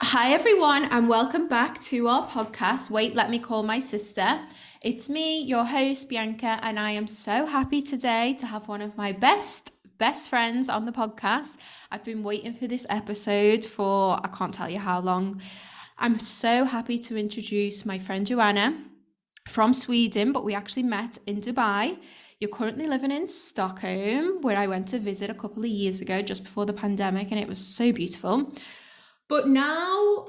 Hi, everyone, and welcome back to our podcast. Wait, let me call my sister. It's me, your host, Bianca, and I am so happy today to have one of my best, best friends on the podcast. I've been waiting for this episode for I can't tell you how long. I'm so happy to introduce my friend Joanna from Sweden, but we actually met in Dubai. You're currently living in Stockholm, where I went to visit a couple of years ago, just before the pandemic, and it was so beautiful. But now,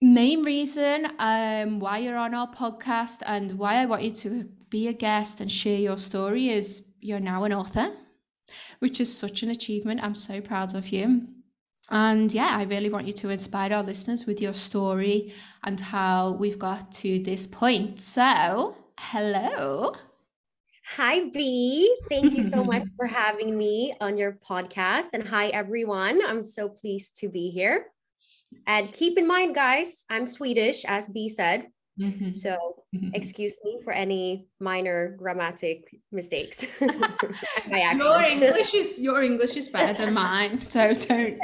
main reason um, why you're on our podcast and why I want you to be a guest and share your story is you're now an author, which is such an achievement. I'm so proud of you. And yeah, I really want you to inspire our listeners with your story and how we've got to this point. So, hello. Hi, B. Thank you so much for having me on your podcast. And hi, everyone. I'm so pleased to be here. And keep in mind, guys, I'm Swedish, as B said. Mhm. So Mhm. excuse me for any minor grammatic mistakes. Your. English is your English is better than mine, so don't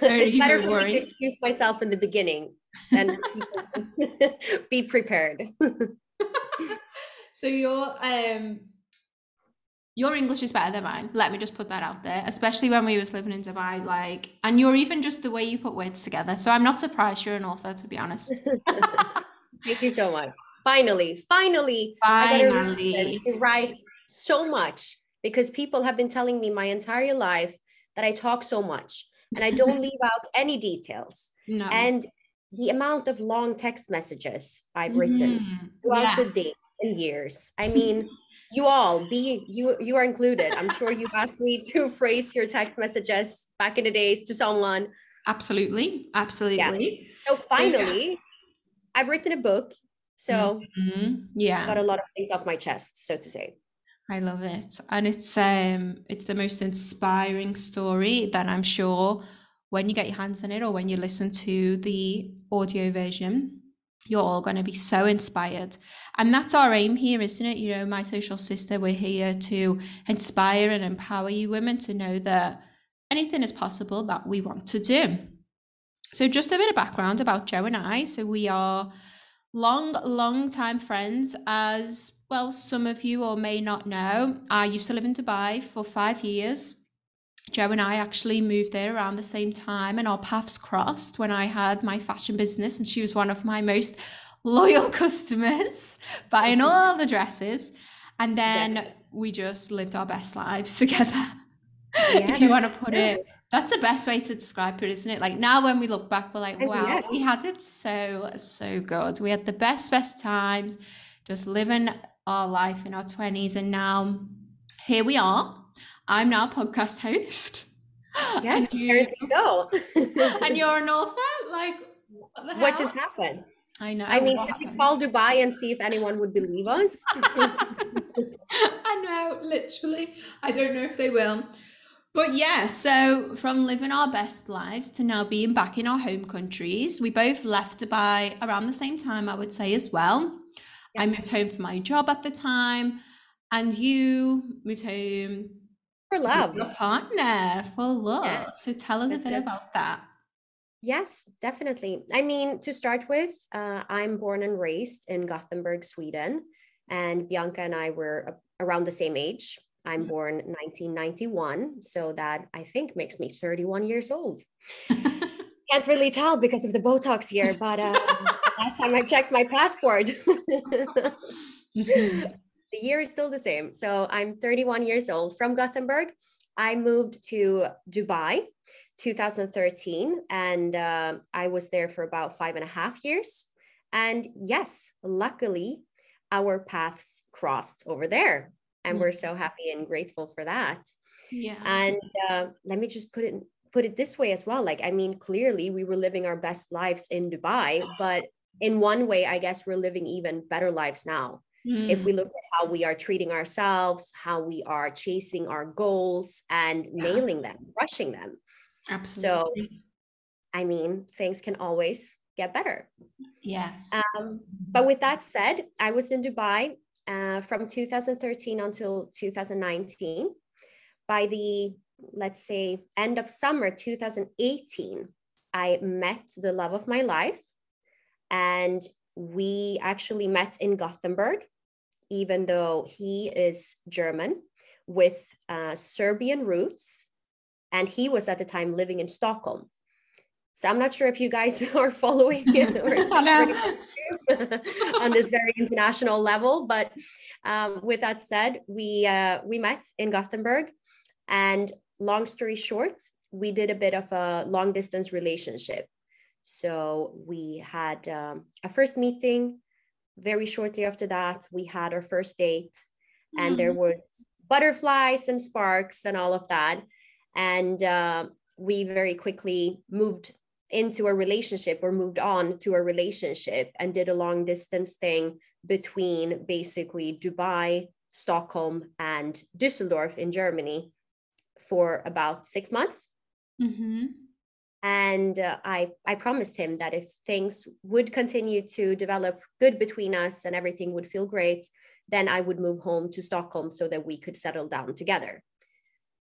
don't it's better even for me to worry. excuse myself in the beginning and be prepared. So your um your English is better than mine. Let me just put that out there, especially when we was living in Dubai. Like, and you're even just the way you put words together. So I'm not surprised you're an author, to be honest. Thank you so much. Finally, finally, I Finally. to write so much because people have been telling me my entire life that I talk so much and I don't leave out any details. No. And the amount of long text messages I've written Mhm. throughout Yeah. the day and years. I mean, you all be you you are included. I'm sure you've asked me to phrase your text messages back in the days to someone. Absolutely. Absolutely. So finally, I've written a book. So Mhm. Yeah. got a lot of things off my chest, so to say. I love it. And it's um it's the most inspiring story that I'm sure when you get your hands on it or when you listen to the audio version, you're all going to be so inspired. And that's our aim here, isn't it? You know, my social sister, we're here to inspire and empower you women to know that anything is possible that we want to do. So just a bit of background about Joe and I. So we are long, long time friends. As well, some of you or may not know, I used to live in Dubai for five years. Joe and I actually moved there around the same time, and our paths crossed when I had my fashion business, and she was one of my most loyal customers, buying all the dresses. And then Definitely. we just lived our best lives together. Yeah, if you want to put it that's the best way to describe it, isn't it? Like now when we look back, we're like, wow, yes. we had it so, so good. We had the best, best times, just living our life in our 20s. And now here we are. I'm now a podcast host. Yes, and, you, so. and you're an author? Like, what the what just happened? I know. I mean, should we call Dubai and see if anyone would believe us? I know, literally. I don't know if they will. But yeah, so from living our best lives to now being back in our home countries, we both left Dubai around the same time, I would say, as well. I moved home for my job at the time, and you moved home For love. your partner for love. Yeah, so tell us a bit about that. Yes, definitely. I mean, to start with, uh, I'm born and raised in Gothenburg, Sweden, and Bianca and I were around the same age. I'm Mhm. born 1991, so that I think makes me 31 years old. Can't really tell because of the Botox here, but uh, last time I checked my passport, the Mhm. year is still the same. So I'm 31 years old from Gothenburg. I moved to Dubai 2013 and uh, I was there for about five and a half years. And yes, luckily, our paths crossed over there. And we're so happy and grateful for that. yeah. And uh, let me just put it put it this way as well. Like, I mean, clearly we were living our best lives in Dubai, but in one way, I guess we're living even better lives now. if Mm. we look at how we are treating ourselves, how we are chasing our goals and Yeah. nailing them, rushing them. Absolutely. So I mean, things can always get better. Yes. Um, but with that said, I was in Dubai uh, from 2013 until 2019. By the, let's say, end of summer 2018, I met the love of my life. And we actually met in Gothenburg, even though he is German with uh, Serbian roots. And he was at the time living in Stockholm. So I'm not sure if you guys are following on this very international level, but um, with that said, we uh, we met in Gothenburg, and long story short, we did a bit of a long distance relationship. So we had um, a first meeting. Very shortly after that, we had our first date, and there mm. was butterflies and sparks and all of that. And uh, we very quickly moved into a relationship or moved on to a relationship and did a long distance thing between basically Dubai, Stockholm, and Düsseldorf in Germany for about six months. Mm-hmm. And uh, I, I promised him that if things would continue to develop good between us and everything would feel great, then I would move home to Stockholm so that we could settle down together.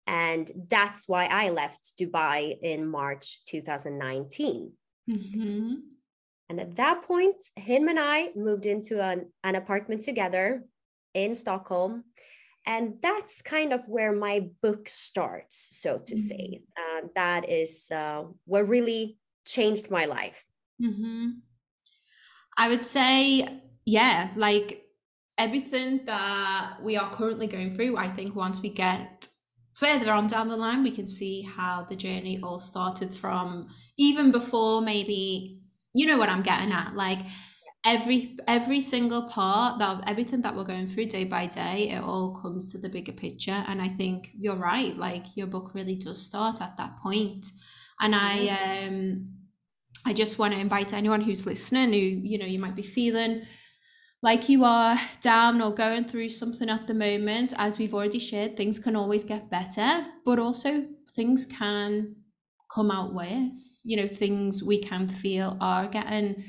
And that's why I left Dubai in March 2019. Mm-hmm. And at that point, him and I moved into an, an apartment together in Stockholm. And that's kind of where my book starts, so to mm-hmm. say. Uh, that is uh, what really changed my life. Mm-hmm. I would say, yeah, like everything that we are currently going through, I think once we get further on down the line, we can see how the journey all started from even before maybe, you know what I'm getting at, like every every single part of everything that we're going through day by day it all comes to the bigger picture and i think you're right like your book really does start at that point. and i um i just want to invite anyone who's listening who you know you might be feeling like you are down or going through something at the moment, as we've already shared, things can always get better, but also things can come out worse. You know, things we can feel are getting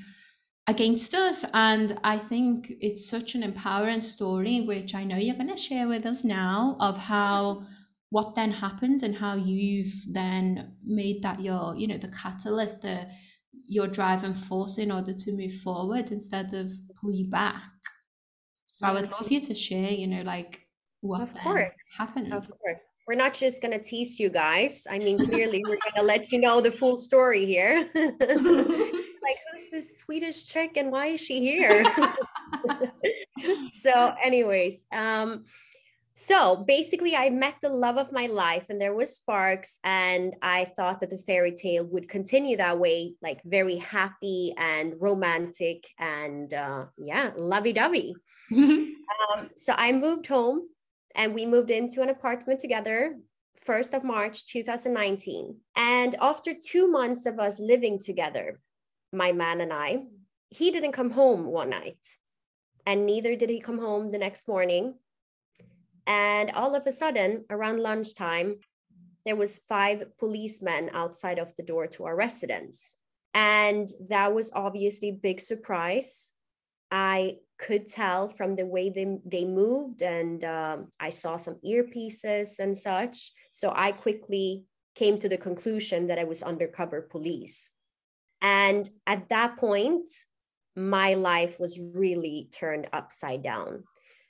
against us. And I think it's such an empowering story, which I know you're going to share with us now, of how what then happened and how you've then made that your, you know, the catalyst, the your driving force in order to move forward instead of pull you back. So I would love you to share, you know, like what of course. happened. Of course. We're not just going to tease you guys. I mean, clearly, we're going to let you know the full story here. like, who's this Swedish chick and why is she here? so, anyways, um, so basically, I met the love of my life, and there was sparks, and I thought that the fairy tale would continue that way, like very happy and romantic, and uh, yeah, lovey-dovey. um, so I moved home, and we moved into an apartment together. 1st of March 2019. And after two months of us living together, my man and I, he didn't come home one night, and neither did he come home the next morning and all of a sudden, around lunchtime, there was five policemen outside of the door to our residence. And that was obviously big surprise. I could tell from the way they, they moved and um, I saw some earpieces and such. So I quickly came to the conclusion that I was undercover police. And at that point, my life was really turned upside down.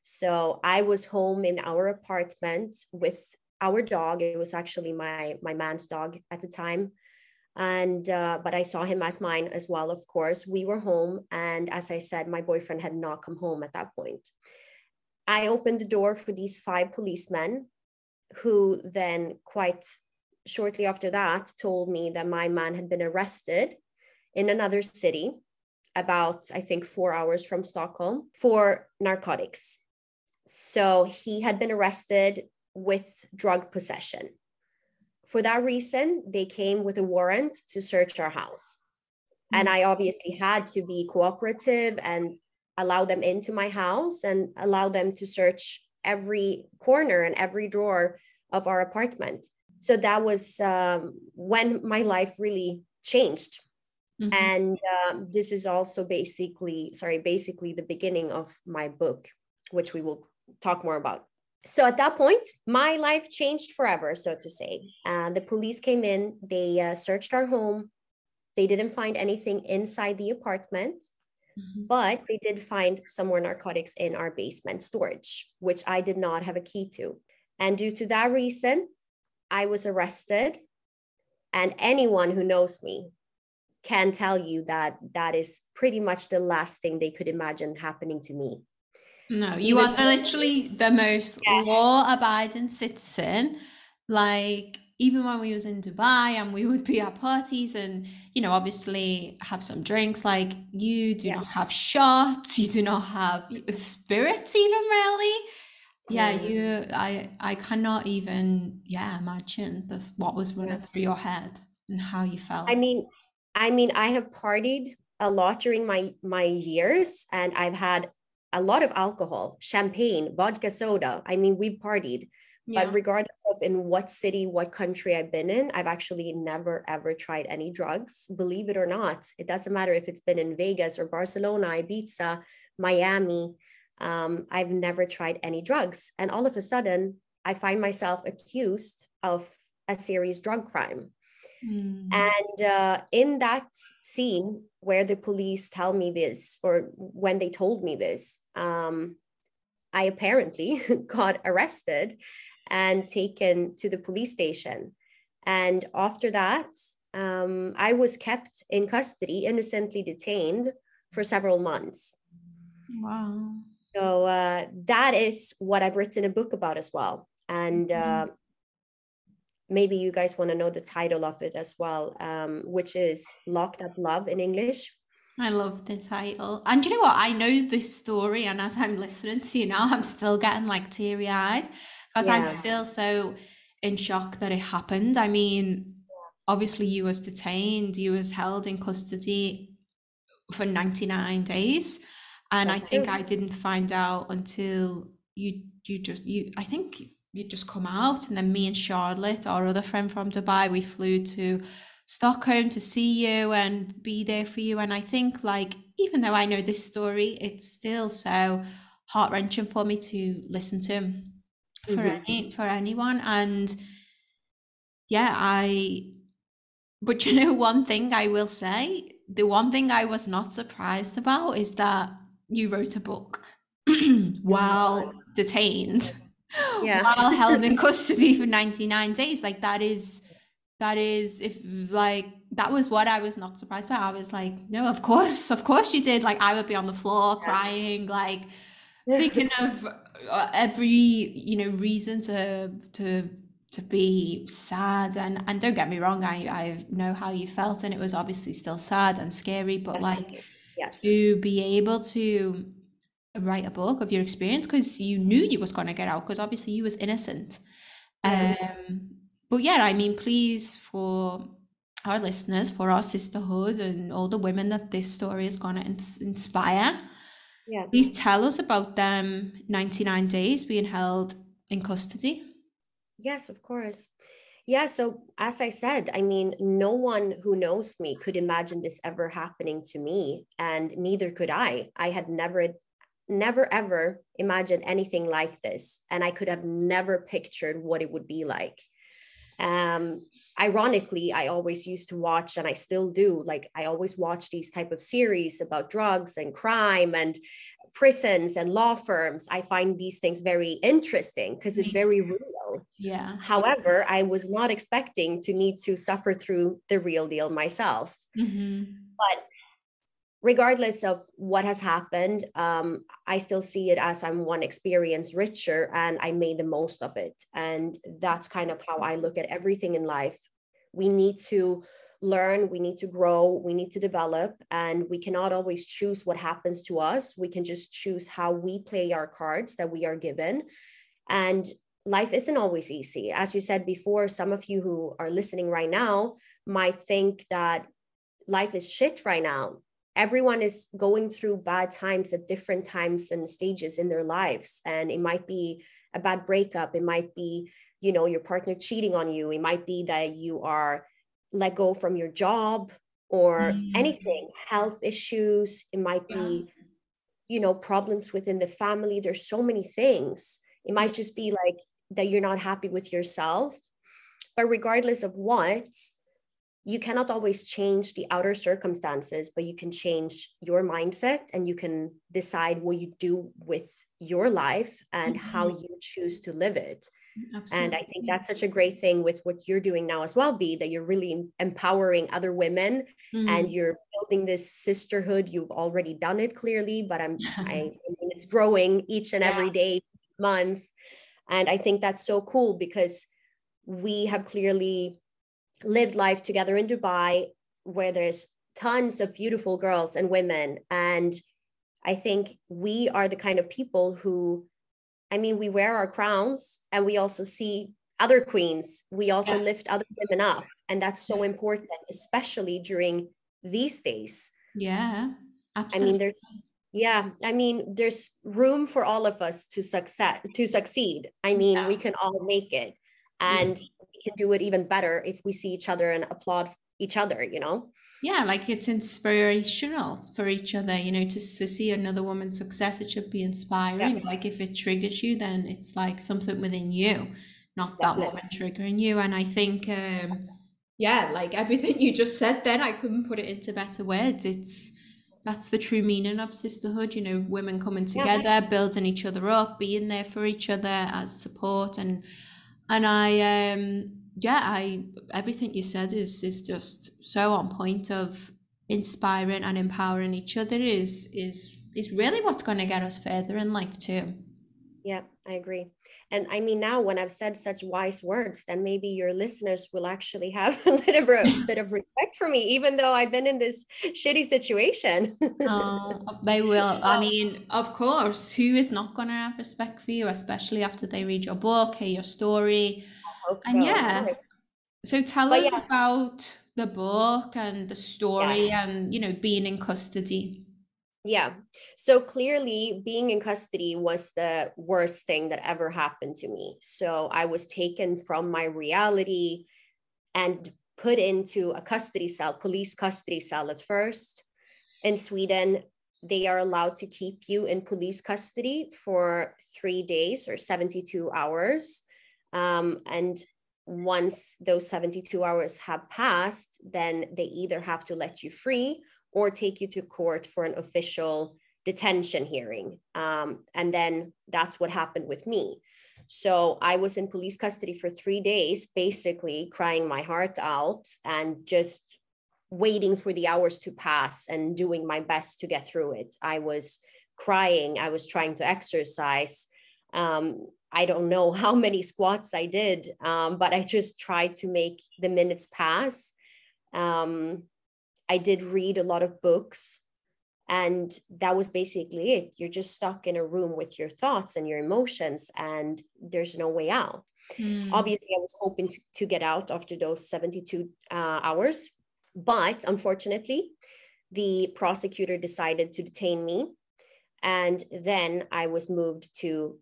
So I was home in our apartment with our dog. It was actually my my man's dog at the time, and uh, but I saw him as mine as well. Of course, we were home, and as I said, my boyfriend had not come home at that point. I opened the door for these five policemen, who then quite shortly after that told me that my man had been arrested in another city about i think four hours from stockholm for narcotics so he had been arrested with drug possession. For that reason, they came with a warrant to search our house. Mm-hmm. And I obviously had to be cooperative and allow them into my house and allow them to search every corner and every drawer of our apartment. So that was um, when my life really changed. Mhm. And um, this is also basically, sorry, basically the beginning of my book, which we will talk more about. So at that point, my life changed forever, so to say. Uh, the police came in, they uh, searched our home. They didn't find anything inside the apartment, Mhm. but they did find some more narcotics in our basement storage, which I did not have a key to. And due to that reason, I was arrested. And anyone who knows me can tell you that that is pretty much the last thing they could imagine happening to me. No, you are the, literally the most Yeah. law-abiding citizen. Like even when we was in Dubai and we would be at parties and you know obviously have some drinks. Like you do Yeah. not have shots, you do not have spirits even really. Yeah, you. I I cannot even yeah imagine the, what was running through your head and how you felt. I mean, I mean, I have partied a lot during my my years, and I've had a lot of alcohol, champagne, vodka, soda. I mean, we've partied, yeah. but regardless of in what city, what country I've been in, I've actually never ever tried any drugs. Believe it or not, it doesn't matter if it's been in Vegas or Barcelona, Ibiza, Miami. Um, I've never tried any drugs, and all of a sudden, I find myself accused of a serious drug crime. Mm. And uh, in that scene where the police tell me this, or when they told me this, um, I apparently got arrested and taken to the police station. And after that, um, I was kept in custody, innocently detained for several months. Wow. So uh, that is what I've written a book about as well. And uh, maybe you guys want to know the title of it as well, um, which is Locked Up Love in English. I love the title. And you know what? I know this story, and as I'm listening to you now, I'm still getting like teary eyed because I'm still so in shock that it happened. I mean, obviously, you was detained, you was held in custody for 99 days. And I think true. I didn't find out until you you just you I think you just come out and then me and Charlotte, our other friend from Dubai, we flew to Stockholm to see you and be there for you. And I think like even though I know this story, it's still so heart wrenching for me to listen to for Mhm. any for anyone. And yeah, I but you know one thing I will say, the one thing I was not surprised about is that you wrote a book while detained Yeah. while held in custody for 99 days like that is that is if like that was what I was not surprised by I was like no of course of course you did like I would be on the floor Yeah. crying like thinking of uh, every you know reason to to to be sad and and don't get me wrong I I know how you felt and it was obviously still sad and scary but like yes. to be able to write a book of your experience because you knew you was going to get out because obviously you was innocent Yeah. um but yeah i mean please for our listeners for our sisterhood and all the women that this story is going to ins- inspire Yeah. please tell us about them 99 days being held in custody Yes, of course. Yeah, so as I said, I mean, no one who knows me could imagine this ever happening to me, and neither could I. I had never, never ever imagined anything like this, and I could have never pictured what it would be like. Um, ironically, I always used to watch, and I still do, like I always watch these type of series about drugs and crime and prisons and law firms. I find these things very interesting because it's very real. yeah However, I was not expecting to need to suffer through the real deal myself. hmm But regardless of what has happened, um, I still see it as I'm one experience richer and I made the most of it. And that's kind of how I look at everything in life. We need to learn, we need to grow, we need to develop, and we cannot always choose what happens to us. We can just choose how we play our cards that we are given. And life isn't always easy. As you said before, some of you who are listening right now might think that life is shit right now. Everyone is going through bad times at different times and stages in their lives. And it might be a bad breakup. It might be, you know, your partner cheating on you. It might be that you are let go from your job or Mm. anything health issues it might be you know problems within the family there's so many things it might just be like that you're not happy with yourself but regardless of what you cannot always change the outer circumstances but you can change your mindset and you can decide what you do with your life and how you choose to live it and I think that's such a great thing with what you're doing now as well, B, that you're really empowering other women Mm. and you're building this sisterhood. You've already done it clearly, but I'm I, I mean it's growing each and every day, month. And I think that's so cool because we have clearly lived life together in Dubai where there's tons of beautiful girls and women. And I think we are the kind of people who I mean, we wear our crowns and we also see other queens. We also Yeah. lift other women up. And that's so important, especially during these days. yeah, I mean, there's, yeah, I mean, there's room for all of us to success, to succeed. I mean, we can all make it and we can do it even better if we see each other and applaud each other, you know? yeah, like it's inspirational for each other, you know, to, to see another woman's success, it should be inspiring. Like if it triggers you, then it's like something within you, not that Definitely. woman triggering you. And I think, um, yeah, like everything you just said then, I couldn't put it into better words. It's that's the true meaning of sisterhood, you know, women coming Yeah. together, building each other up, being there for each other as support and and I um yeah, I everything you said is is just so on point of inspiring and empowering each other is is is really what's going to get us further in life too. Yeah, I agree. And I mean, now when I've said such wise words, then maybe your listeners will actually have a little bit, of respect for me, even though I've been in this shitty situation. Oh, they will. I mean, of course, who is not going to have respect for you, especially after they read your book, hear your story? Hope And so, yeah. So tell But us yeah. about the book and the story and, you know, being in custody. Yeah. So clearly, being in custody was the worst thing that ever happened to me. So I was taken from my reality and put into a custody cell, police custody cell at first. In Sweden, they are allowed to keep you in police custody for three days or 72 hours. Um, and once those 72 hours have passed, then they either have to let you free or take you to court for an official detention hearing. Um, and then that's what happened with me. So I was in police custody for three days, basically crying my heart out and just waiting for the hours to pass and doing my best to get through it. I was crying, I was trying to exercise. Um, I don't know how many squats I did, um, but I just tried to make the minutes pass. Um, I did read a lot of books, and that was basically it. You're just stuck in a room with your thoughts and your emotions, and there's no way out. Mm. Obviously, I was hoping to, to get out after those 72 uh, hours, but unfortunately, the prosecutor decided to detain me. And then I was moved to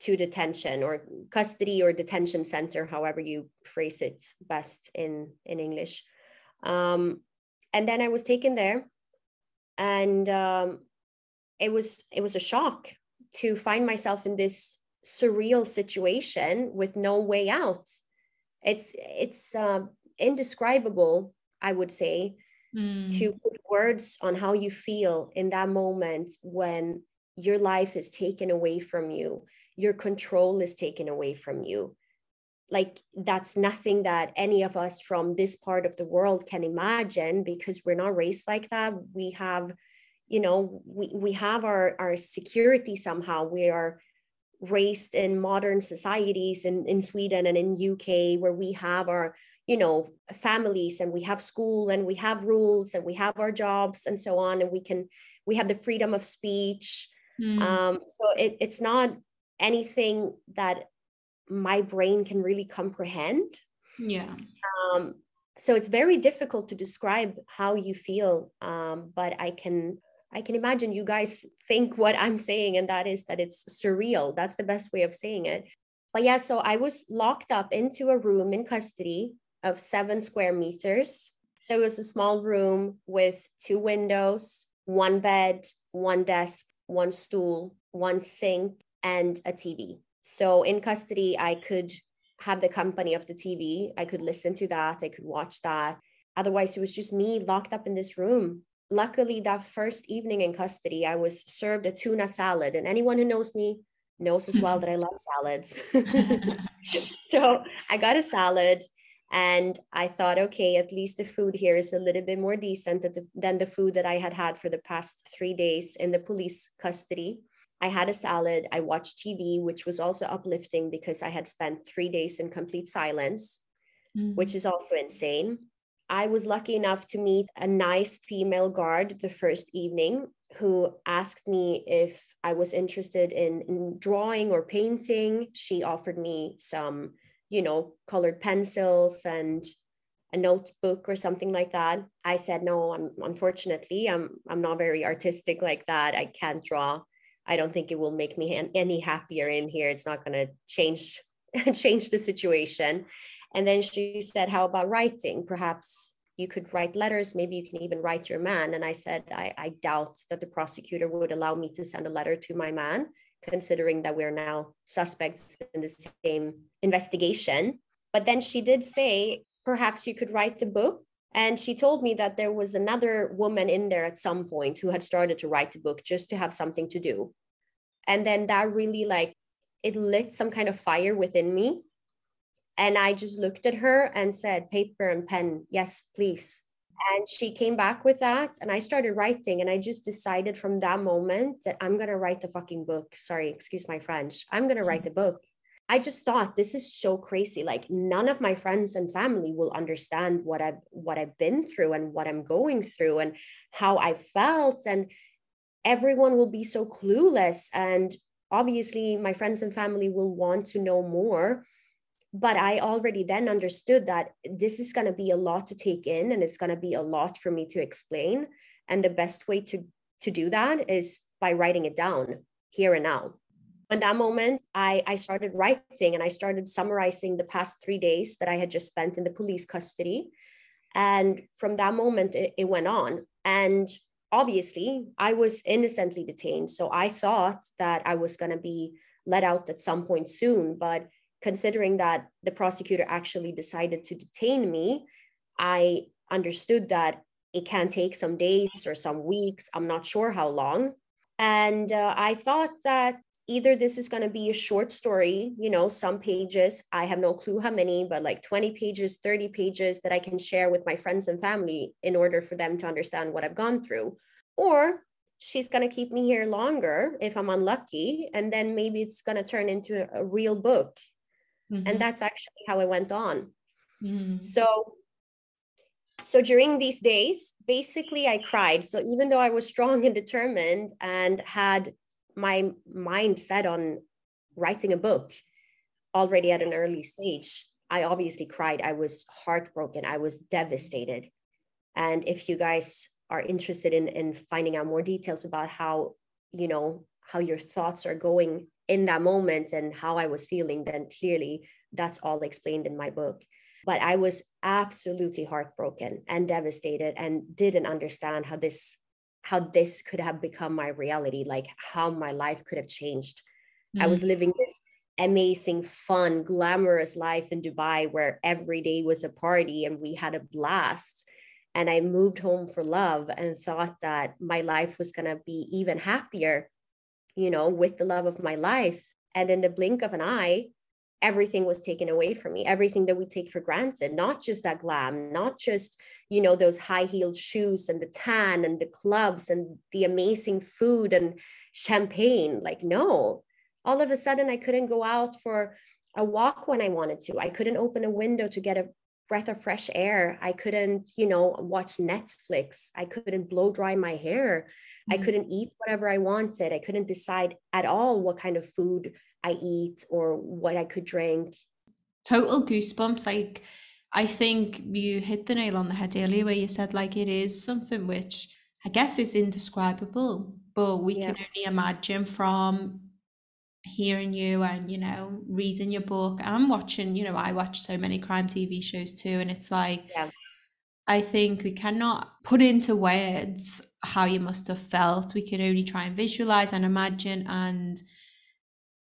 to detention or custody or detention center, however you phrase it best in in English. Um, and then I was taken there, and um, it was it was a shock to find myself in this surreal situation with no way out. It's it's uh, indescribable, I would say, Mm. to put words on how you feel in that moment when your life is taken away from you, your control is taken away from you. Like that's nothing that any of us from this part of the world can imagine because we're not raised like that. We have, you know, we, we have our, our security somehow. We are raised in modern societies in, in Sweden and in UK where we have our you know families and we have school and we have rules and we have our jobs and so on and we can we have the freedom of speech Mm. um, so it, it's not anything that my brain can really comprehend yeah. um, so it's very difficult to describe how you feel um, but i can i can imagine you guys think what i'm saying and that is that it's surreal that's the best way of saying it but yeah so i was locked up into a room in custody of seven square meters. So it was a small room with two windows, one bed, one desk, one stool, one sink, and a TV. So in custody, I could have the company of the TV. I could listen to that. I could watch that. Otherwise, it was just me locked up in this room. Luckily, that first evening in custody, I was served a tuna salad. And anyone who knows me knows as well that I love salads. so I got a salad and I thought, okay, at least the food here is a little bit more decent than the food that I had had for the past three days in the police custody. I had a salad. I watched TV, which was also uplifting because I had spent three days in complete silence, mm. which is also insane. I was lucky enough to meet a nice female guard the first evening who asked me if I was interested in, in drawing or painting. She offered me some, you know, colored pencils and a notebook or something like that. I said no, I'm unfortunately I'm I'm not very artistic like that. I can't draw. I don't think it will make me any happier in here. It's not going to change change the situation. And then she said, "How about writing? Perhaps you could write letters maybe you can even write your man and i said I, I, doubt that the prosecutor would allow me to send a letter to my man considering that we're now suspects in the same investigation but then she did say perhaps you could write the book and she told me that there was another woman in there at some point who had started to write the book just to have something to do and then that really like it lit some kind of fire within me and I just looked at her and said, paper and pen, yes, please. And she came back with that. And I started writing. And I just decided from that moment that I'm going to write the fucking book. Sorry, excuse my French. I'm going to write the book. I just thought this is so crazy. Like none of my friends and family will understand what I've what I've been through and what I'm going through and how I felt. And everyone will be so clueless. And obviously my friends and family will want to know more but I already then understood that this is going to be a lot to take in and it's going to be a lot for me to explain. And the best way to, to do that is by writing it down here and now. In that moment, I, I started writing and I started summarizing the past three days that I had just spent in the police custody. And from that moment, it, it went on. And obviously, I was innocently detained. So I thought that I was going to be let out at some point soon. But considering that the prosecutor actually decided to detain me, I understood that it can take some days or some weeks. I'm not sure how long. And uh, I thought that either this is going to be a short story, you know, some pages, I have no clue how many, but like 20 pages, 30 pages that I can share with my friends and family in order for them to understand what I've gone through. Or she's going to keep me here longer if I'm unlucky. And then maybe it's going to turn into a real book Mm-hmm. And that's actually how it went on. Mm-hmm. So so during these days, basically I cried. So even though I was strong and determined and had my mind set on writing a book already at an early stage, I obviously cried. I was heartbroken. I was devastated. And if you guys are interested in, in finding out more details about how, you know, how your thoughts are going in that moment and how I was feeling, then clearly that's all explained in my book. But I was absolutely heartbroken and devastated and didn't understand how this how this could have become my reality, like how my life could have changed. Mm-hmm. I was mm. living this amazing, fun, glamorous life in Dubai where every day was a party and we had a blast. And I moved home for love and thought that my life was going to be even happier you know, with the love of my life. And in the blink of an eye, everything was taken away from me everything that we take for granted not just that glam not just you know those high heeled shoes and the tan and the clubs and the amazing food and champagne. Like no. All of a sudden i couldn't go out for a walk when i wanted to. I couldn't open a window to get a breath of fresh air. I couldn't you know watch netflix. I couldn't blow dry my hair. I mm-hmm. couldn't eat whatever I wanted. I couldn't decide at all what kind of food I eat or what I could drink. Total goosebumps. Like, I think you hit the nail on the head earlier where you said, like, it is something which I guess is indescribable, but we yeah. can only imagine from hearing you and you know reading your book and watching you know i watch so many crime tv shows too and it's like Yeah. i think we cannot put into words how you must have felt we can only try and visualize and imagine and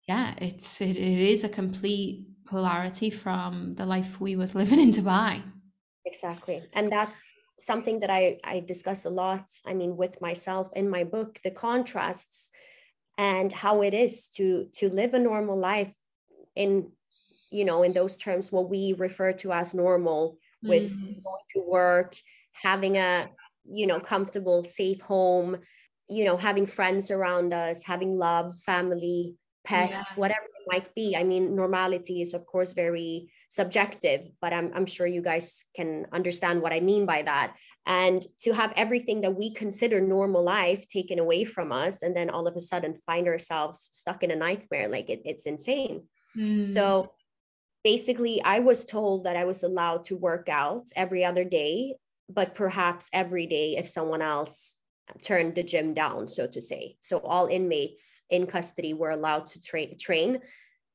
yeah it's it, it is a complete polarity from the life we was living in dubai exactly and that's something that i i discuss a lot i mean with myself in my book the contrasts and how it is to to live a normal life in you know in those terms what we refer to as normal with Mm. going to work having a you know comfortable safe home you know having friends around us having love family pets Yeah. whatever it might be i mean normality is of course very subjective but I'm, I'm sure you guys can understand what i mean by that and to have everything that we consider normal life taken away from us and then all of a sudden find ourselves stuck in a nightmare like it, it's insane Mm. so basically, I was told that I was allowed to work out every other day, but perhaps every day if someone else turned the gym down, so to say. So all inmates in custody were allowed to tra- train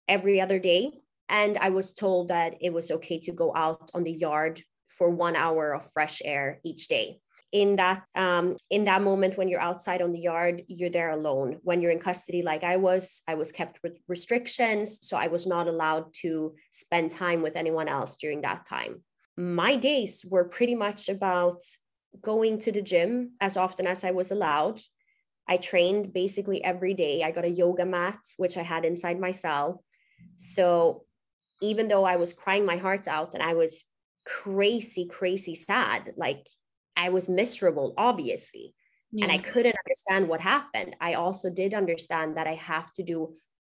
every other day. And I was told that it was okay to go out on the yard for one hour of fresh air each day in that um, in that moment when you're outside on the yard you're there alone when you're in custody like i was i was kept with restrictions so i was not allowed to spend time with anyone else during that time my days were pretty much about going to the gym as often as i was allowed. I trained basically every day. I got a yoga mat which i had inside my cell. So even though i was crying my heart out and i was crazy crazy sad like I was miserable, obviously, and I couldn't understand what happened. I also did understand that I have to do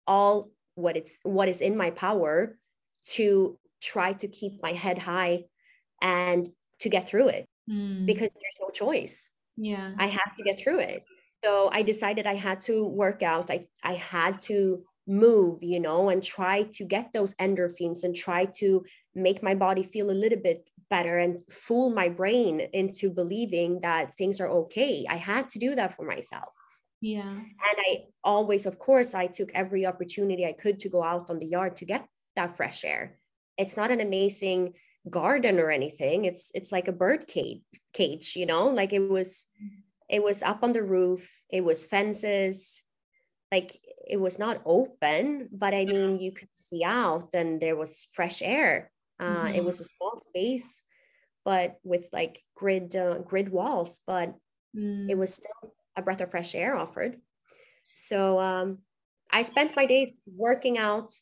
all what it's what is in my power to try to keep my head high and to get through it Mm. because there's no choice. yeah I have to get through it. So I decided I had to work out. I, I had to move, you know, and try to get those endorphins and try to make my body feel a little bit better and fool my brain into believing that things are okay. I had to do that for myself. yeah And I always, of course, I took every opportunity I could to go out on the yard to get that fresh air. It's not an amazing garden or anything. It's it's like a bird cage, cage, you know, like it was it was up on the roof, it was fences, like it was not open, but I mean you could see out and there was fresh air. Uh, It Mhm. was a small space, but with like grid uh, grid walls, but Mm. it was still a breath of fresh air offered. So um, I spent my days working out,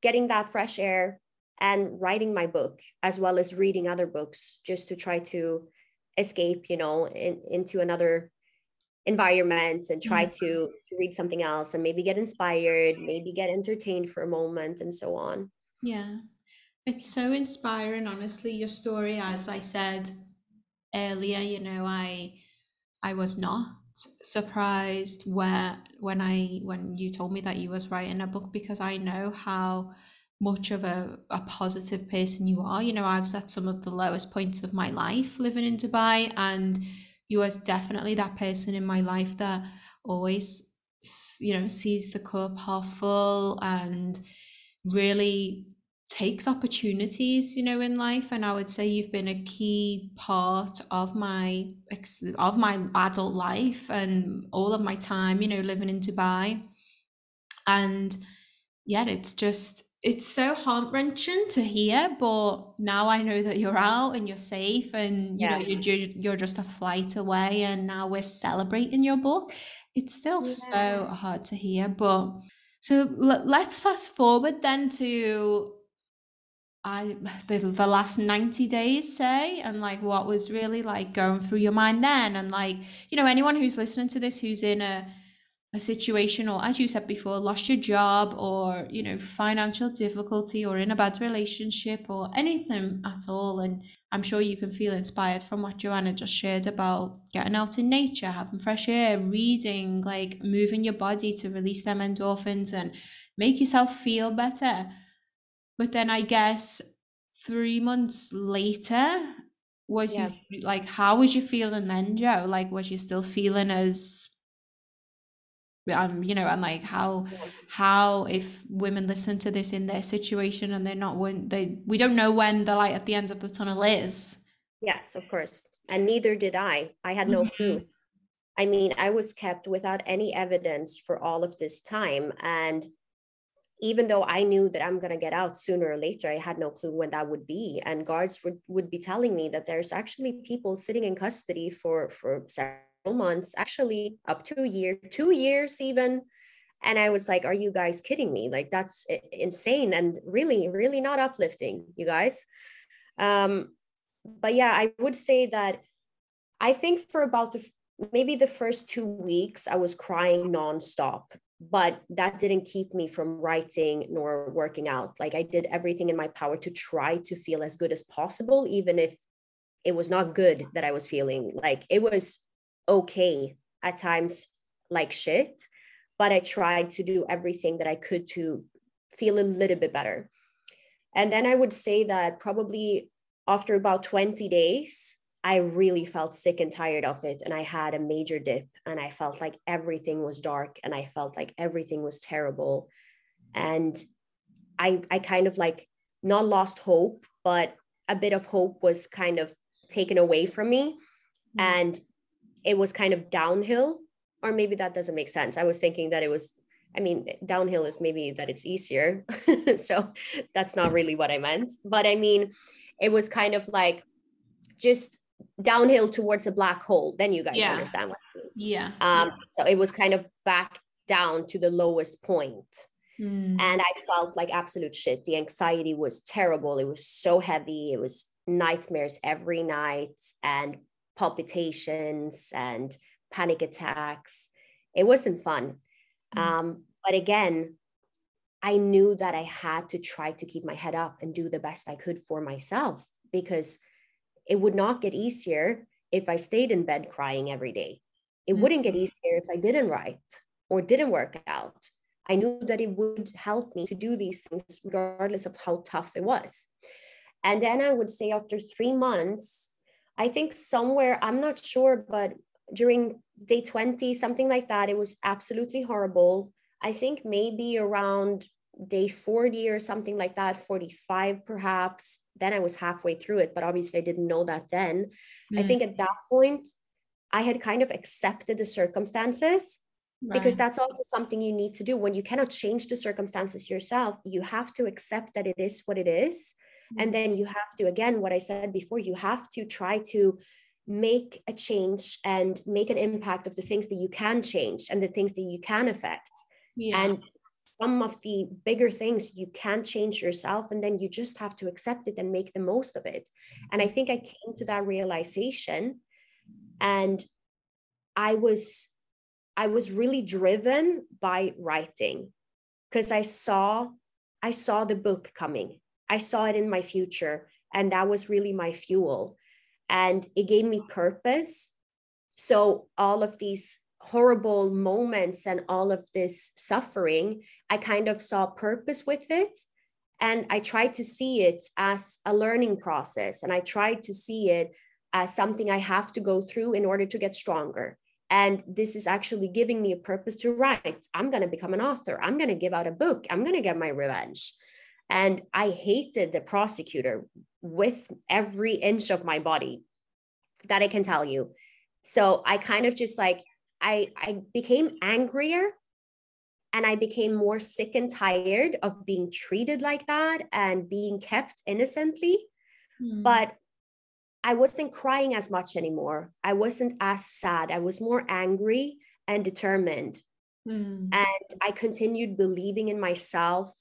getting that fresh air, and writing my book, as well as reading other books, just to try to escape, you know, in, into another environment and try mm-hmm. to read something else and maybe get inspired, maybe get entertained for a moment, and so on. Yeah, it's so inspiring, honestly. Your story, as I said earlier, you know, I I was not surprised where when I when you told me that you was writing a book because I know how much of a, a positive person you are. You know, I was at some of the lowest points of my life living in Dubai and you was definitely that person in my life that always you know sees the cup half full and really takes opportunities you know in life and i would say you've been a key part of my of my adult life and all of my time you know living in dubai and yeah it's just it's so heart-wrenching to hear but now i know that you're out and you're safe and you know Yeah. you're, you're you're just a flight away and now we're celebrating your book it's still so hard to hear but so l- let's fast forward then to I the, the last 90 days say and like what was really like going through your mind then and like you know anyone who's listening to this who's in a a situation or as you said before lost your job or you know financial difficulty or in a bad relationship or anything at all. And i'm sure you can feel inspired from what joanna just shared about getting out in nature having fresh air reading like moving your body to release them endorphins and make yourself feel better. But then i guess three months later was Yeah. you like how was you feeling then joe? Like was you still feeling as um you know and like how how if women listen to this in their situation and they're not when they we don't know when the light at the end of the tunnel is. Yes of course. And neither did i. I had no Mhm. clue. I mean i was kept without any evidence for all of this time. And even though i knew that i'm going to get out sooner or later i had no clue when that would be. And guards would, would be telling me that there's actually people sitting in custody for for several months actually up to a year two years even. And i was like are you guys kidding me? Like that's insane and really really not uplifting you guys. Um but yeah i would say that i think for about the maybe the first two weeks i was crying nonstop but that didn't keep me from writing nor working out. Like i did everything in my power to try to feel as good as possible even if it was not good that i was feeling. Like it was okay at times like shit but i tried to do everything that i could to feel a little bit better. And then i would say that probably after about 20 days i really felt sick and tired of it and i had a major dip and i felt like everything was dark and i felt like everything was terrible. And i i kind of like not lost hope but a bit of hope was kind of taken away from me. Mm-hmm. And it was kind of downhill or maybe that doesn't make sense i was thinking that it was i mean downhill is maybe that it's easier so that's not really what i meant but i mean it was kind of like just downhill towards a black hole then you guys Yeah. understand what I mean. yeah um so it was kind of back down to the lowest point Mm. and I felt like absolute shit. The anxiety was terrible. It was so heavy. It was nightmares every night and palpitations and panic attacks. It wasn't fun. Mm. Um, but again, I knew that I had to try to keep my head up and do the best I could for myself because it would not get easier if I stayed in bed crying every day. It Mm. wouldn't get easier if I didn't write or didn't work out. I knew that it would help me to do these things regardless of how tough it was. And then I would say after three months, I think somewhere, I'm not sure, but during day 20, something like that, it was absolutely horrible. I think maybe around day 40 or something like that, 45 perhaps. Then I was halfway through it, but obviously I didn't know that then. I Mm. think at that point, I had kind of accepted the circumstances because that's also something you need to do when you cannot change the circumstances yourself you have to accept that it is what it is and then you have to again what i said before you have to try to make a change and make an impact of the things that you can change and the things that you can affect. Yeah. And some of the bigger things you can't change yourself and then you just have to accept it and make the most of it. And i think i came to that realization and i was i was really driven by writing because i saw i saw the book coming i saw it in my future and that was really my fuel. And it gave me purpose. So all of these horrible moments and all of this suffering i kind of saw purpose with it. And i tried to see it as a learning process and i tried to see it as something i have to go through in order to get stronger. And this is actually giving me a purpose to write. I'm going to become an author. I'm going to give out a book. I'm going to get my revenge and i hated the prosecutor with every inch of my body that i can tell you so i kind of just like i i became angrier and i became more sick and tired of being treated like that and being kept innocently Mm. but I wasn't crying as much anymore. I wasn't as sad. I was more angry and determined. Mm. And I continued believing in myself.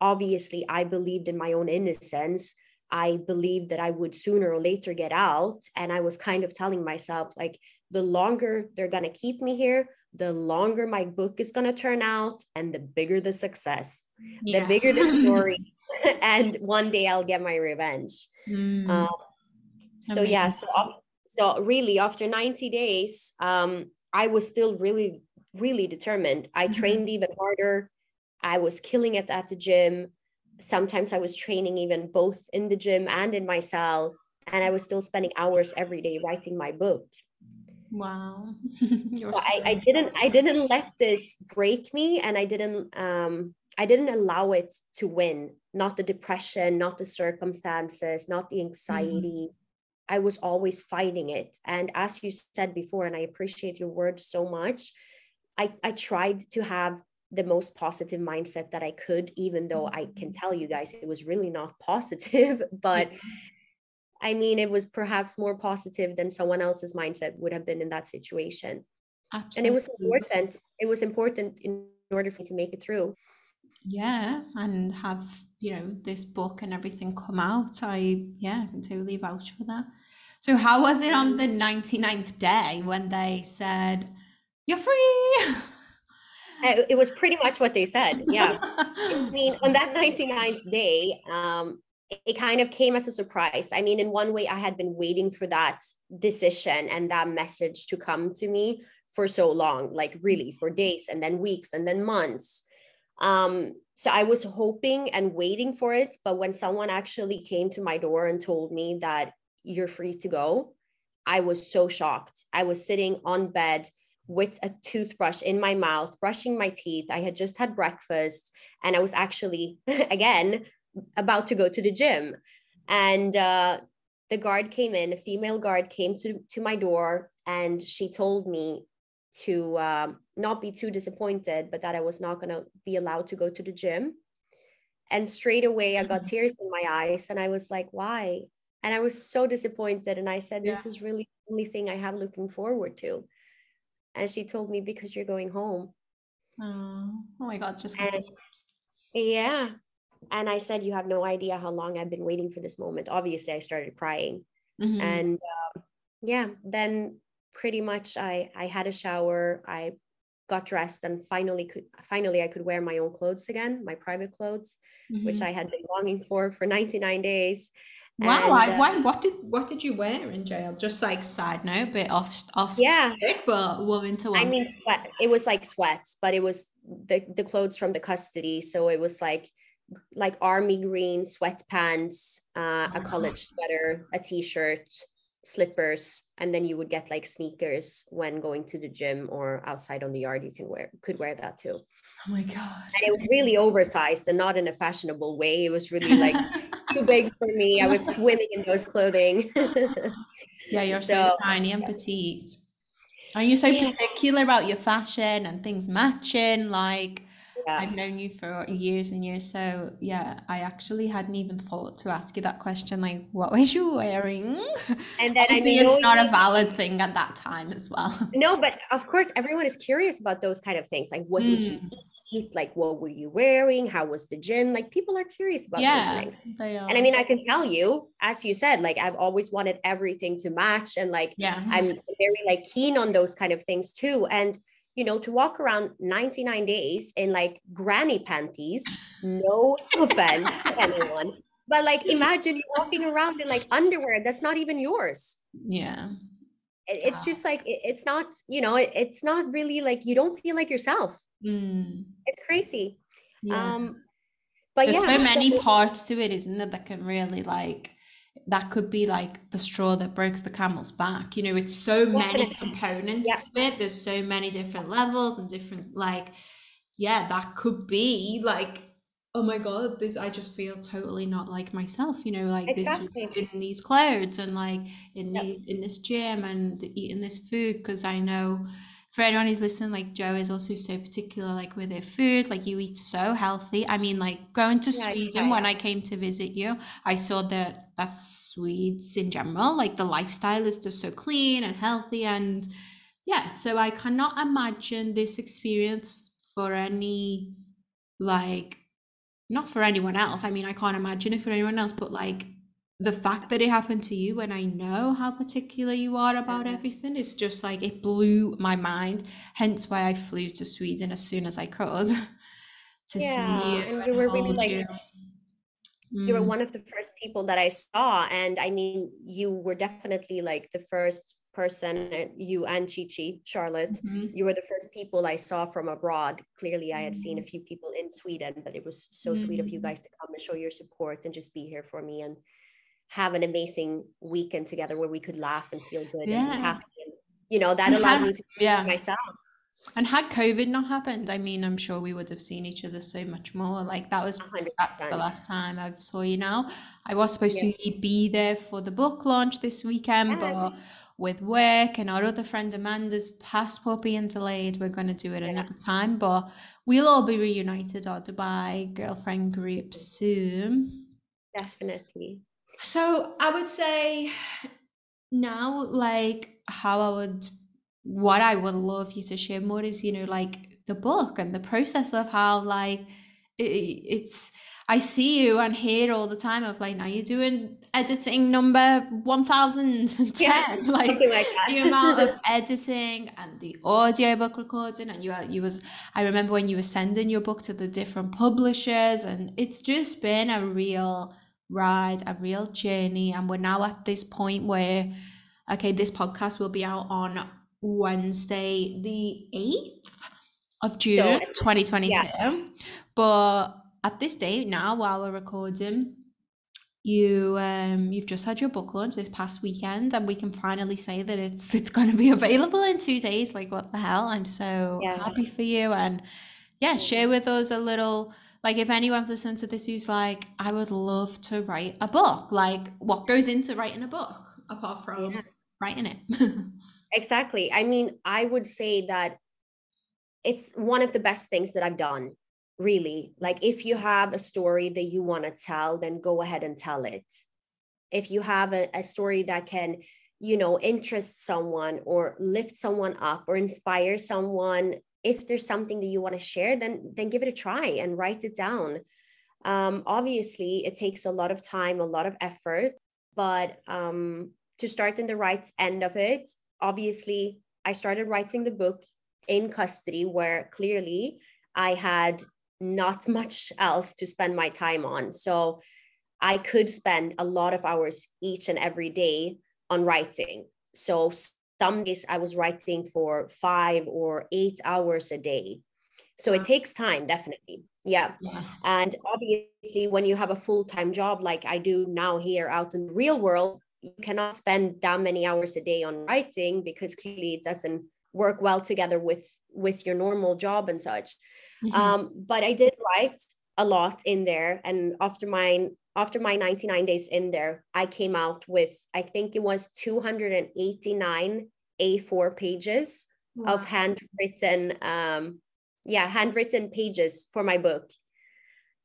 Obviously, I believed in my own innocence. I believed that I would sooner or later get out. And I was kind of telling myself, like, the longer they're going to keep me here, the longer my book is going to turn out and the bigger the success, Yeah. the bigger the story. and one day I'll get my revenge. Mm. Um, so yeah, so so really after 90 days, um, I was still really, really determined. I Mhm. trained even harder. I was killing it at the gym. Sometimes I was training even both in the gym and in my cell. And I was still spending hours every day writing my book. Wow. so I, I didn't I didn't let this break me and I didn't um I didn't allow it to win, not the depression, not the circumstances, not the Mm-hmm. anxiety. I was always fighting it. And as you said before, and I appreciate your words so much, I, I tried to have the most positive mindset that I could, even though I can mm-hmm. tell you guys it was really not positive. But I mean, it was perhaps more positive than someone else's mindset would have been in that situation. Absolutely. And it was important. It was important in order for me to make it through. Yeah, and have, you know, this book and everything come out. I, yeah, I can totally vouch for that. So, how was it on mm-hmm. the 99th day when they said, you're free? It was pretty much what they said. Yeah. I mean, on that 99th day, um, it- it kind of came as a surprise. I mean, in one way, I had been waiting for that decision and that message to come to me for so long, like really for days and then weeks and then months. Um, so I was hoping and waiting for it. But when someone actually came to my door and told me that you're free to go, I was so shocked. I was sitting on bed with a toothbrush in my mouth, brushing my teeth. I had just had breakfast and I was actually, again, about to go to the gym. And uh, the guard came in, a female guard came to, to my door and she told me to um, not be too disappointed, but that I was not going to be allowed to go to the gym. And straight away, I got Mhm. tears in my eyes and I was like, why? And I was so disappointed. And I said, this Yeah. is really the only thing I have looking forward to. And she told me, because you're going home. Oh, oh my God, just And- Yeah. And I said, you have no idea how long I've been waiting for this moment. Obviously, I started crying. Mhm. And um, yeah, then pretty much I, I had a shower. I got dressed and finally could finally I could wear my own clothes again, my private clothes, which Mhm. I had been longing for for 99 days. Wow, And, I, uh, why, what did what did you wear in jail? Just like side note, bit off off Yeah. topic, but woman to woman. I mean, sweat. It was like sweats, but it was the the clothes from the custody. So it was like like army green sweatpants, uh, a college sweater, a t-shirt, slippers, and then you would get like sneakers when going to the gym or outside on the yard. You can wear could wear that too. oh my God. And it was really oversized and not in a fashionable way. It was really like too big for me. I was swimming in those clothing. yeah, you're so, so, tiny and petite. Are you so Yeah. particular about your fashion and things matching? Like, yeah. I've known you for years and years, so yeah, I actually hadn't even thought to ask you that question. Like, what was you wearing? And then I mean, it's not a valid thing at that time as well. No, but of course, everyone is curious about those kind of things. Like, what did you mm. eat? Like, what were you wearing? How was the gym? Like, people are curious about those Yeah, things. they are. And I mean, I can tell you, as you said, like, I've always wanted everything to match, and like, yeah, I'm very like keen on those kind of things too. And you know, to walk around 99 days in like granny panties, no offense to anyone, but like, imagine you walking around in like underwear that's not even yours yeah. it's Wow. just like it's not you know it's not really like you don't feel like yourself Mm, it's crazy yeah. um but There's yeah so many so- parts to it, isn't there, that can really like that could be like the straw that broke the camel's back. You know, it's so many components Yeah. to it. There's so many different levels and different like yeah, that could be like oh my god, this I just feel totally not like myself, you know, like this Exactly. in these clothes and like in Yep. these in this gym and eating this food because I know for anyone who's listening, like Joe is also so particular, like with their food. Like you eat so healthy. I mean, like going to Yeah, Sweden try. when I came to visit you, I saw that that's Swedes in general. Like the lifestyle is just so clean and healthy, and yeah. So I cannot imagine this experience for any, like, not for anyone else. I mean, I can't imagine it for anyone else, but like the fact that it happened to you and I know how particular you are about everything is just like it blew my mind. Hence why I flew to Sweden as soon as I could to Yeah, see you and were really, like, you. you were Mm, one of the first people that I saw. And I mean, you were definitely like the first person, uh, you and Chichi, Charlotte, mhm. you were the first people I saw from abroad. Clearly, I had Mm. seen a few people in Sweden, but it was so sweet of you Mm. guys to come and show your support and just be here for me and have an amazing weekend together where we could laugh and feel good Yeah. be happy. And you know, that allowed had- me to yeah. myself. And had COVID not happened, I mean, I'm sure we would have seen each other so much more. Like that was A hundred that's the last time I saw you now. I was supposed Yeah. to be there for the book launch this weekend, Yeah. but with work and our other friend Amanda's passport being delayed, we're going to do it another time. But we'll all be reunited, our Dubai girlfriend group soon. Definitely. So I would say now, like how I would, what I would love you to share more is, you know, like the book and the process of how, like, it, it's. I see you and hear all the time of like now you're doing editing number one thousand and ten, like like the amount of editing and the audiobook recording and you are- you was I remember when you were sending your book to the different publishers and it's just been a real ride, a real journey. And we're now at this point where okay, this podcast will be out on Wednesday the 8th of June 2022. But at this date now while we're recording you um you've just had your book launch this past weekend and we can finally say that it's it's going to be available in 2 days. Like what the hell? I'm so Yeah. happy for you. And yeah share with us a little like if anyone's listening to this who's like I would love to write a book like what goes into writing a book apart from Yeah. writing it Exactly. I mean, I would say that it's one of the best things that I've done, really. Like, if you have a story that you want to tell, then go ahead and tell it. If you have a, a story that can, you know, interest someone or lift someone up or inspire someone, if there's something that you want to share, then then give it a try and write it down. Um, obviously, it takes a lot of time, a lot of effort, but um, to start in the right end of it, obviously I started writing the book in custody where clearly I had not much else to spend my time on. So I could spend a lot of hours each and every day on writing. So some days I was writing for five or eight hours a day. So it takes time, definitely. Yeah. yeah And obviously, when you have a full time job like I do now here out in the real world, you cannot spend that many hours a day on writing because clearly it doesn't work well together with with your normal job and such. Mhm. Um, but I did write a lot in there, and after my after my 99 days in there, I came out with I think it was 289 A4 pages of handwritten um yeah handwritten pages for my book.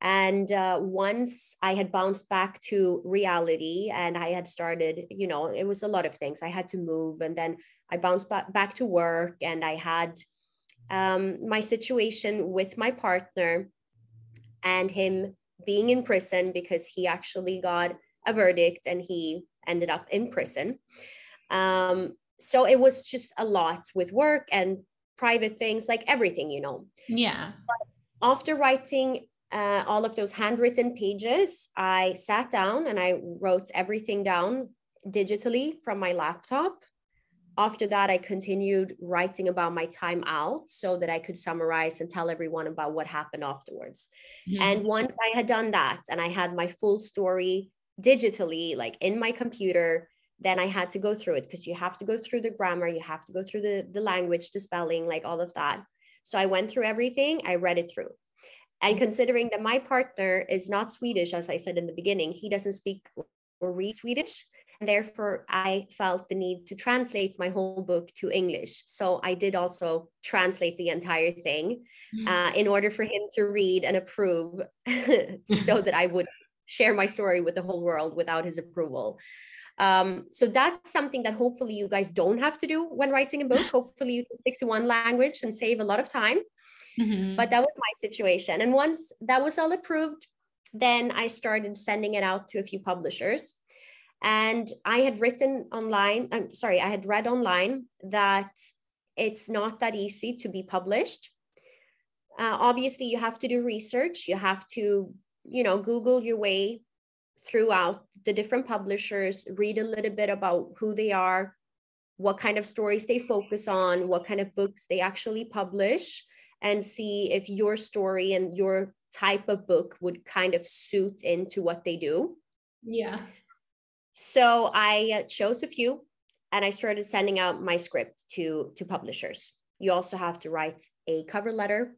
And uh, once i had bounced back to reality and i had started you know it was a lot of things. I had to move and then i bounced back, back to work and i had um, my situation with my partner and him being in prison because he actually got a verdict and he ended up in prison. Um, so it was just a lot with work and private things like everything you know. Yeah. After writing uh, all of those handwritten pages i sat down and i wrote everything down digitally from my laptop after that i continued writing about my time out so that i could summarize and tell everyone about what happened afterwards Mhm. and once I had done that and I had my full story digitally, like in my computer, then I had to go through it because you have to go through the grammar, you have to go through the, the language, the spelling, like all of that. So I went through everything, I read it through. And considering that my partner is not Swedish, as I said in the beginning, he doesn't speak or read Swedish. And therefore, I felt the need to translate my whole book to English. So I did also translate the entire thing uh, in order for him to read and approve so that I would share my story with the whole world without his approval. Um, so that's something that hopefully you guys don't have to do when writing a book. Hopefully you can stick to one language and save a lot of time. Mhm. But that was my situation. And once that was all approved, then I started sending it out to a few publishers. And I had written online, I'm sorry, I had read online that it's not that easy to be published. Uh, obviously, you have to do research. You have to, you know, Google your way throughout the different publishers, read a little bit about who they are, what kind of stories they focus on, what kind of books they actually publish, and see if your story and your type of book would kind of suit into what they do. yeah So I uh, chose a few and I started sending out my script to to publishers. You also have to write a cover letter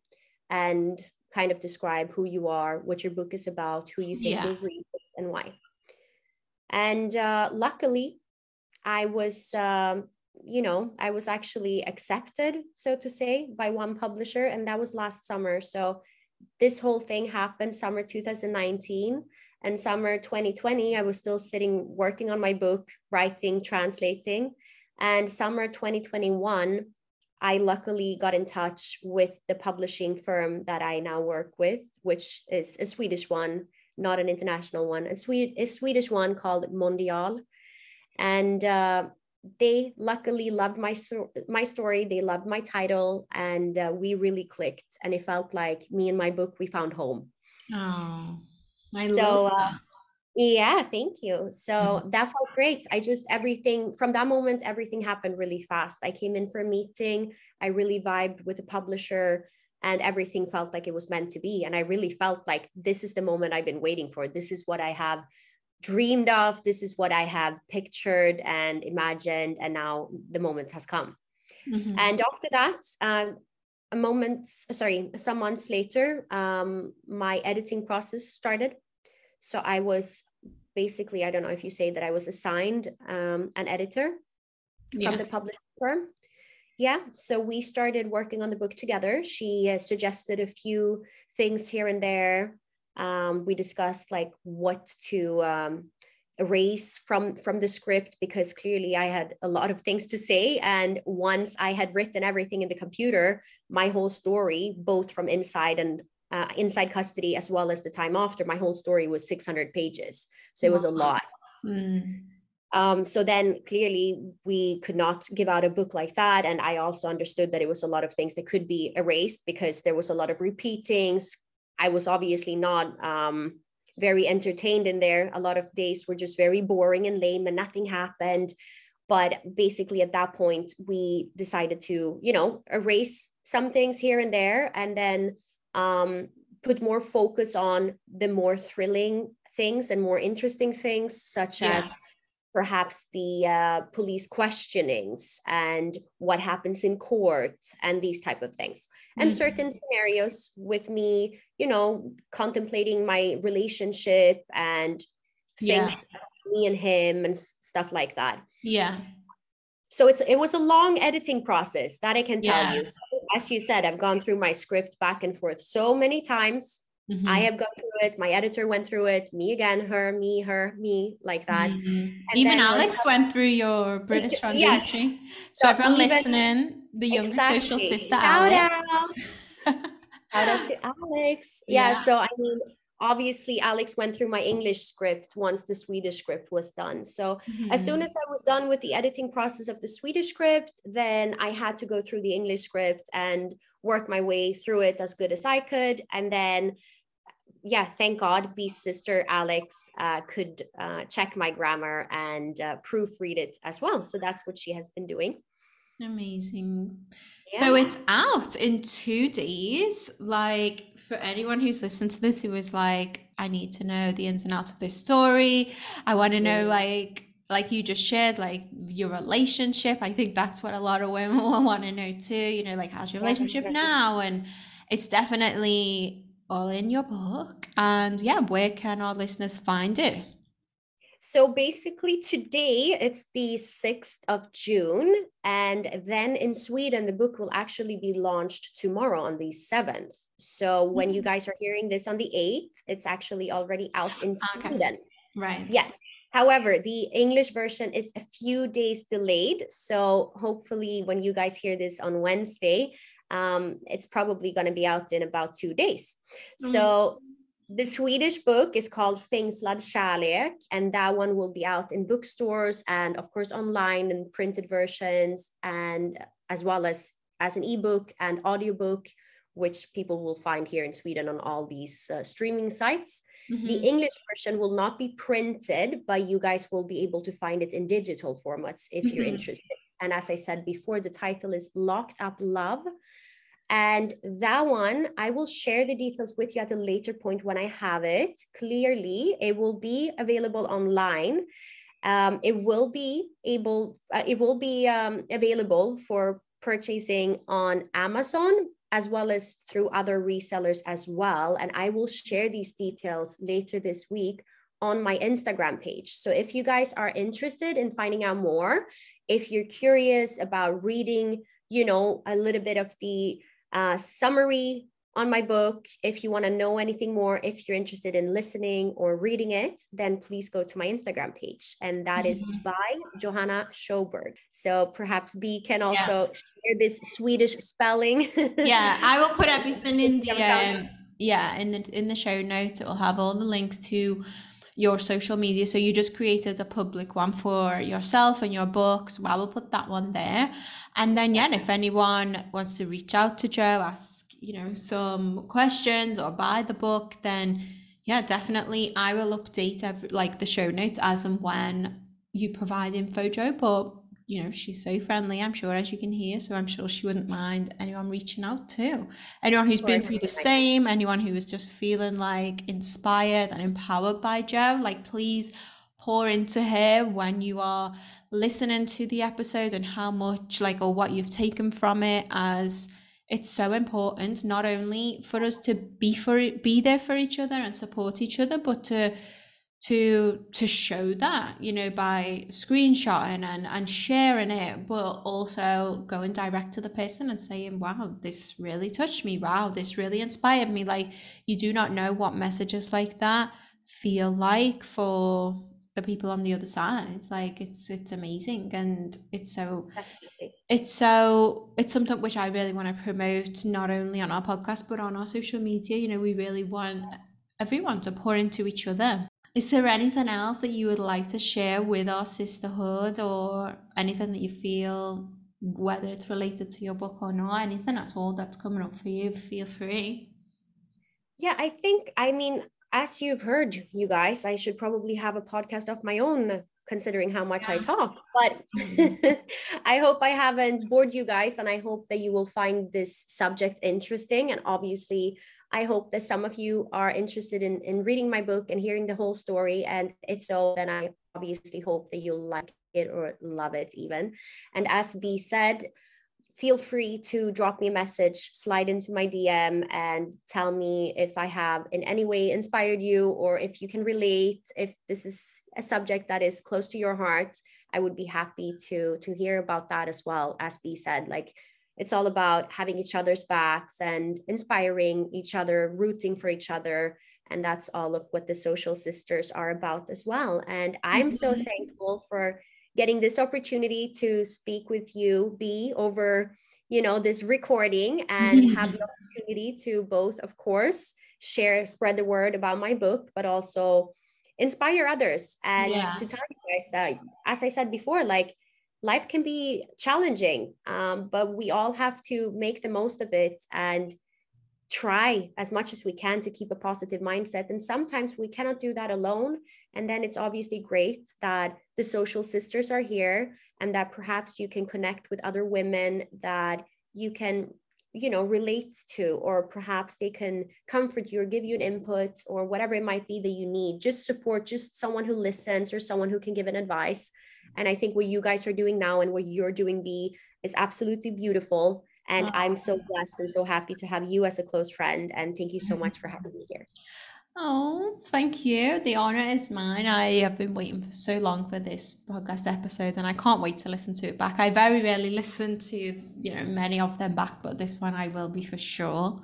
and kind of describe who you are, what your book is about, who you think Yeah. will read it, and why. And uh, luckily, I was, um, you know, I was actually accepted, so to say, by one publisher, and that was last summer. So this whole thing happened summer 2019 and summer 2020 i was still sitting working on my book writing translating. And summer 2021 i luckily got in touch with the publishing firm that i now work with which is a swedish one not an international one a, a swedish one called mondial. And uh, they luckily loved my my story they loved my title and uh, we really clicked and it felt like me and my book we found home. Oh, I So, love uh, yeah thank you. So Mhm. that felt great. I just everything from that moment everything happened really fast. I came in for a meeting i really vibed with the publisher and everything felt like it was meant to be. And i really felt like this is the moment i've been waiting for. This is what i have dreamed of. This is what i have pictured and imagined and now the moment has come. Mhm. and after that uh, a moment sorry some months later um, my editing process started so i was basically i don't know if you say that i was assigned um, an editor yeah. from the publishing firm. Yeah so we started working on the book together. She uh, suggested a few things here and there. Um, we discussed like what to um, erase from from the script because clearly i had a lot of things to say. And once i had written everything in the computer my whole story both from inside and uh, inside custody as well as the time after my whole story was 600 pages so it was a lot Mm. um, so then clearly we could not give out a book like that. And I also understood that it was a lot of things that could be erased because there was a lot of repeatings. I was obviously not um, very entertained in there. A lot of days were just very boring and lame and nothing happened. But basically, at that point, we decided to, you know, erase some things here and there and then um, put more focus on the more thrilling things and more interesting things, such Yeah. as perhaps the uh, police questionings and what happens in court and these type of things and Mhm. certain scenarios with me you know contemplating my relationship and Yeah. things me and him and stuff like that Yeah. so it's it was a long editing process that i can tell Yeah. you so, as you said i've gone through my script back and forth so many times Mhm. i have gone through it my editor went through it me again her me her me like that Mhm. Even Alex I- went through your British Yes. translation. So So everyone even- listening, the younger social sister Shout Alex. Shout out to Alex. Yeah, Yeah. So I mean, obviously, Alex went through my English script once the Swedish script was done. So as soon as I was done with the editing process of the Swedish script, then I had to go through the English script and work my way through it as good as I could. And then, yeah, thank God, B's sister Alex uh, could uh, check my grammar and uh, proofread it as well. So that's what she has been doing. Amazing. So it's out in two days. Like for anyone who's listened to this who is like, I need to know the ins and outs of this story. I want to know like like you just shared, like your relationship. I think that's what a lot of women will want to know too. You know, like how's your relationship definitely. now? And it's definitely all in your book. And yeah, where can our listeners find it? So basically, today it's the 6th of June. And then in Sweden, the book will actually be launched tomorrow on the 7th. So when you Mm. guys are hearing this on the 8th, it's actually already out in Okay. Sweden. Right. Yes. However, the English version is a few days delayed. So hopefully, when you guys hear this on Wednesday, um, it's probably going to be out in about two days. So the Swedish book is called Fängslad kärlek, and that one will be out in bookstores and, of course, online and printed versions, and as well as as an ebook and audiobook, which people will find here in Sweden on all these uh, streaming sites. The Mhm. English version will not be printed, but you guys will be able to find it in digital formats if you're Mhm. interested. And as I said before, the title is Locked Up Love. And that one, I will share the details with you at a later point when I have it. Clearly, it will be available online. Um, it will be able, uh, it will be um, available for purchasing on Amazon as well as through other resellers as well. And I will share these details later this week on my Instagram page. So if you guys are interested in finding out more, if you're curious about reading, you know, a little bit of the uh, summary on my book. If you want to know anything more, if you're interested in listening or reading it, then please go to my Instagram page. And that mm-hmm. is by Johanna Sjoberg. So perhaps B can also yeah. share this Swedish spelling. yeah, I will put everything in the um, yeah, in the in the show notes. It will have all the links to your social media. So you just created a public one for yourself and your books. Well, I will put that one there. And then, yeah, if anyone wants to reach out to Joe, ask, you know, some questions or buy the book, then yeah, definitely I will update every, like the show notes as and when you provide info, Joe. But you know, she's so friendly, I'm sure, as you can hear. So I'm sure she wouldn't mind anyone reaching out to. Anyone who's been through the same, anyone who is just feeling like inspired and empowered by Joe, like please pour into her when you are listening to the episode and how much, like, or what you've taken from it as it's so important not only for us to be for be there for each other and support each other but to to to show that you know by screenshotting and and sharing it but also going direct to the person and saying wow this really touched me. Wow this really inspired me. Like you do not know what messages like that feel like for the people on the other side. Like it's it's amazing and it's so Definitely. it's so it's something which i really want to promote not only on our podcast but on our social media. You know we really want everyone to pour into each other is there anything else that you would like to share with our sisterhood or anything that you feel, whether it's related to your book or not, anything at all that's coming up for you, feel free. Yeah, I think, I mean, as you've heard, you guys, I should probably have a podcast of my own considering how much yeah. I talk. But I hope I haven't bored you guys, and I hope that you will find this subject interesting. And obviously, I hope that some of you are interested in, in reading my book and hearing the whole story. And if so, then I obviously hope that you'll like it or love it even. And as B said, feel free to drop me a message, slide into my DM, and tell me if I have in any way inspired you or if you can relate, if this is a subject that is close to your heart. I would be happy to to hear about that as well. As B said, like it's all about having each other's backs and inspiring each other, rooting for each other. And that's all of what the social sisters are about as well. And I'm so mm-hmm. thankful for getting this opportunity to speak with you, B, over you know this recording and have the opportunity to both, of course, share, spread the word about my book, but also inspire others and yeah. to tell you guys that, as I said before, like life can be challenging, um, but we all have to make the most of it and try as much as we can to keep a positive mindset. And sometimes we cannot do that alone. And then it's obviously great that the social sisters are here and that perhaps you can connect with other women that you can you know relate to or perhaps they can comfort you or give you an input or whatever it might be that you need just support just someone who listens or someone who can give an advice and I think what you guys are doing now and what you're doing, B, is absolutely beautiful. And. I'm so blessed and so happy to have you as a close friend. And thank you so mm-hmm. much for having me here. Oh, thank you. The honor is mine. I have been waiting for so long for this podcast episode and I can't wait to listen to it back. I very rarely listen to, you know, many of them back, but this one I will be for sure.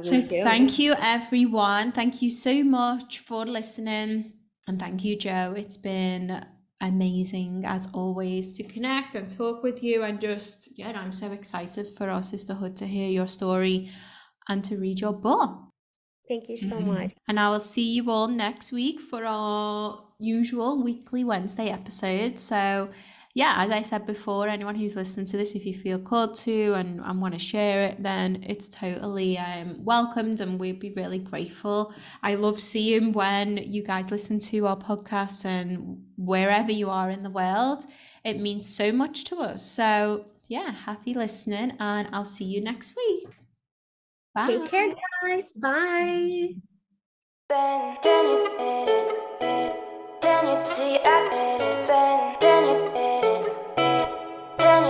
so thank you everyone. Thank you so much for listening. And thank you, Joe. It's been amazing as always to connect and talk with you and just yeah i'm so excited for our sisterhood to hear your story and to read your book. Thank you so mm-hmm. much. And i will see you all next week for our usual weekly wednesday episode so yeah, as I said before, anyone who's listening to this, if you feel called to and, and want to share it, then it's totally um, welcomed and we'd be really grateful. I love seeing when you guys listen to our podcast and wherever you are in the world. It means so much to us. So, yeah, happy listening and I'll see you next week. Bye. Take care, guys. Bye.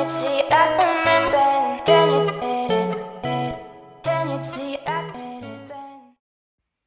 See, I remember, then you did it, then you see.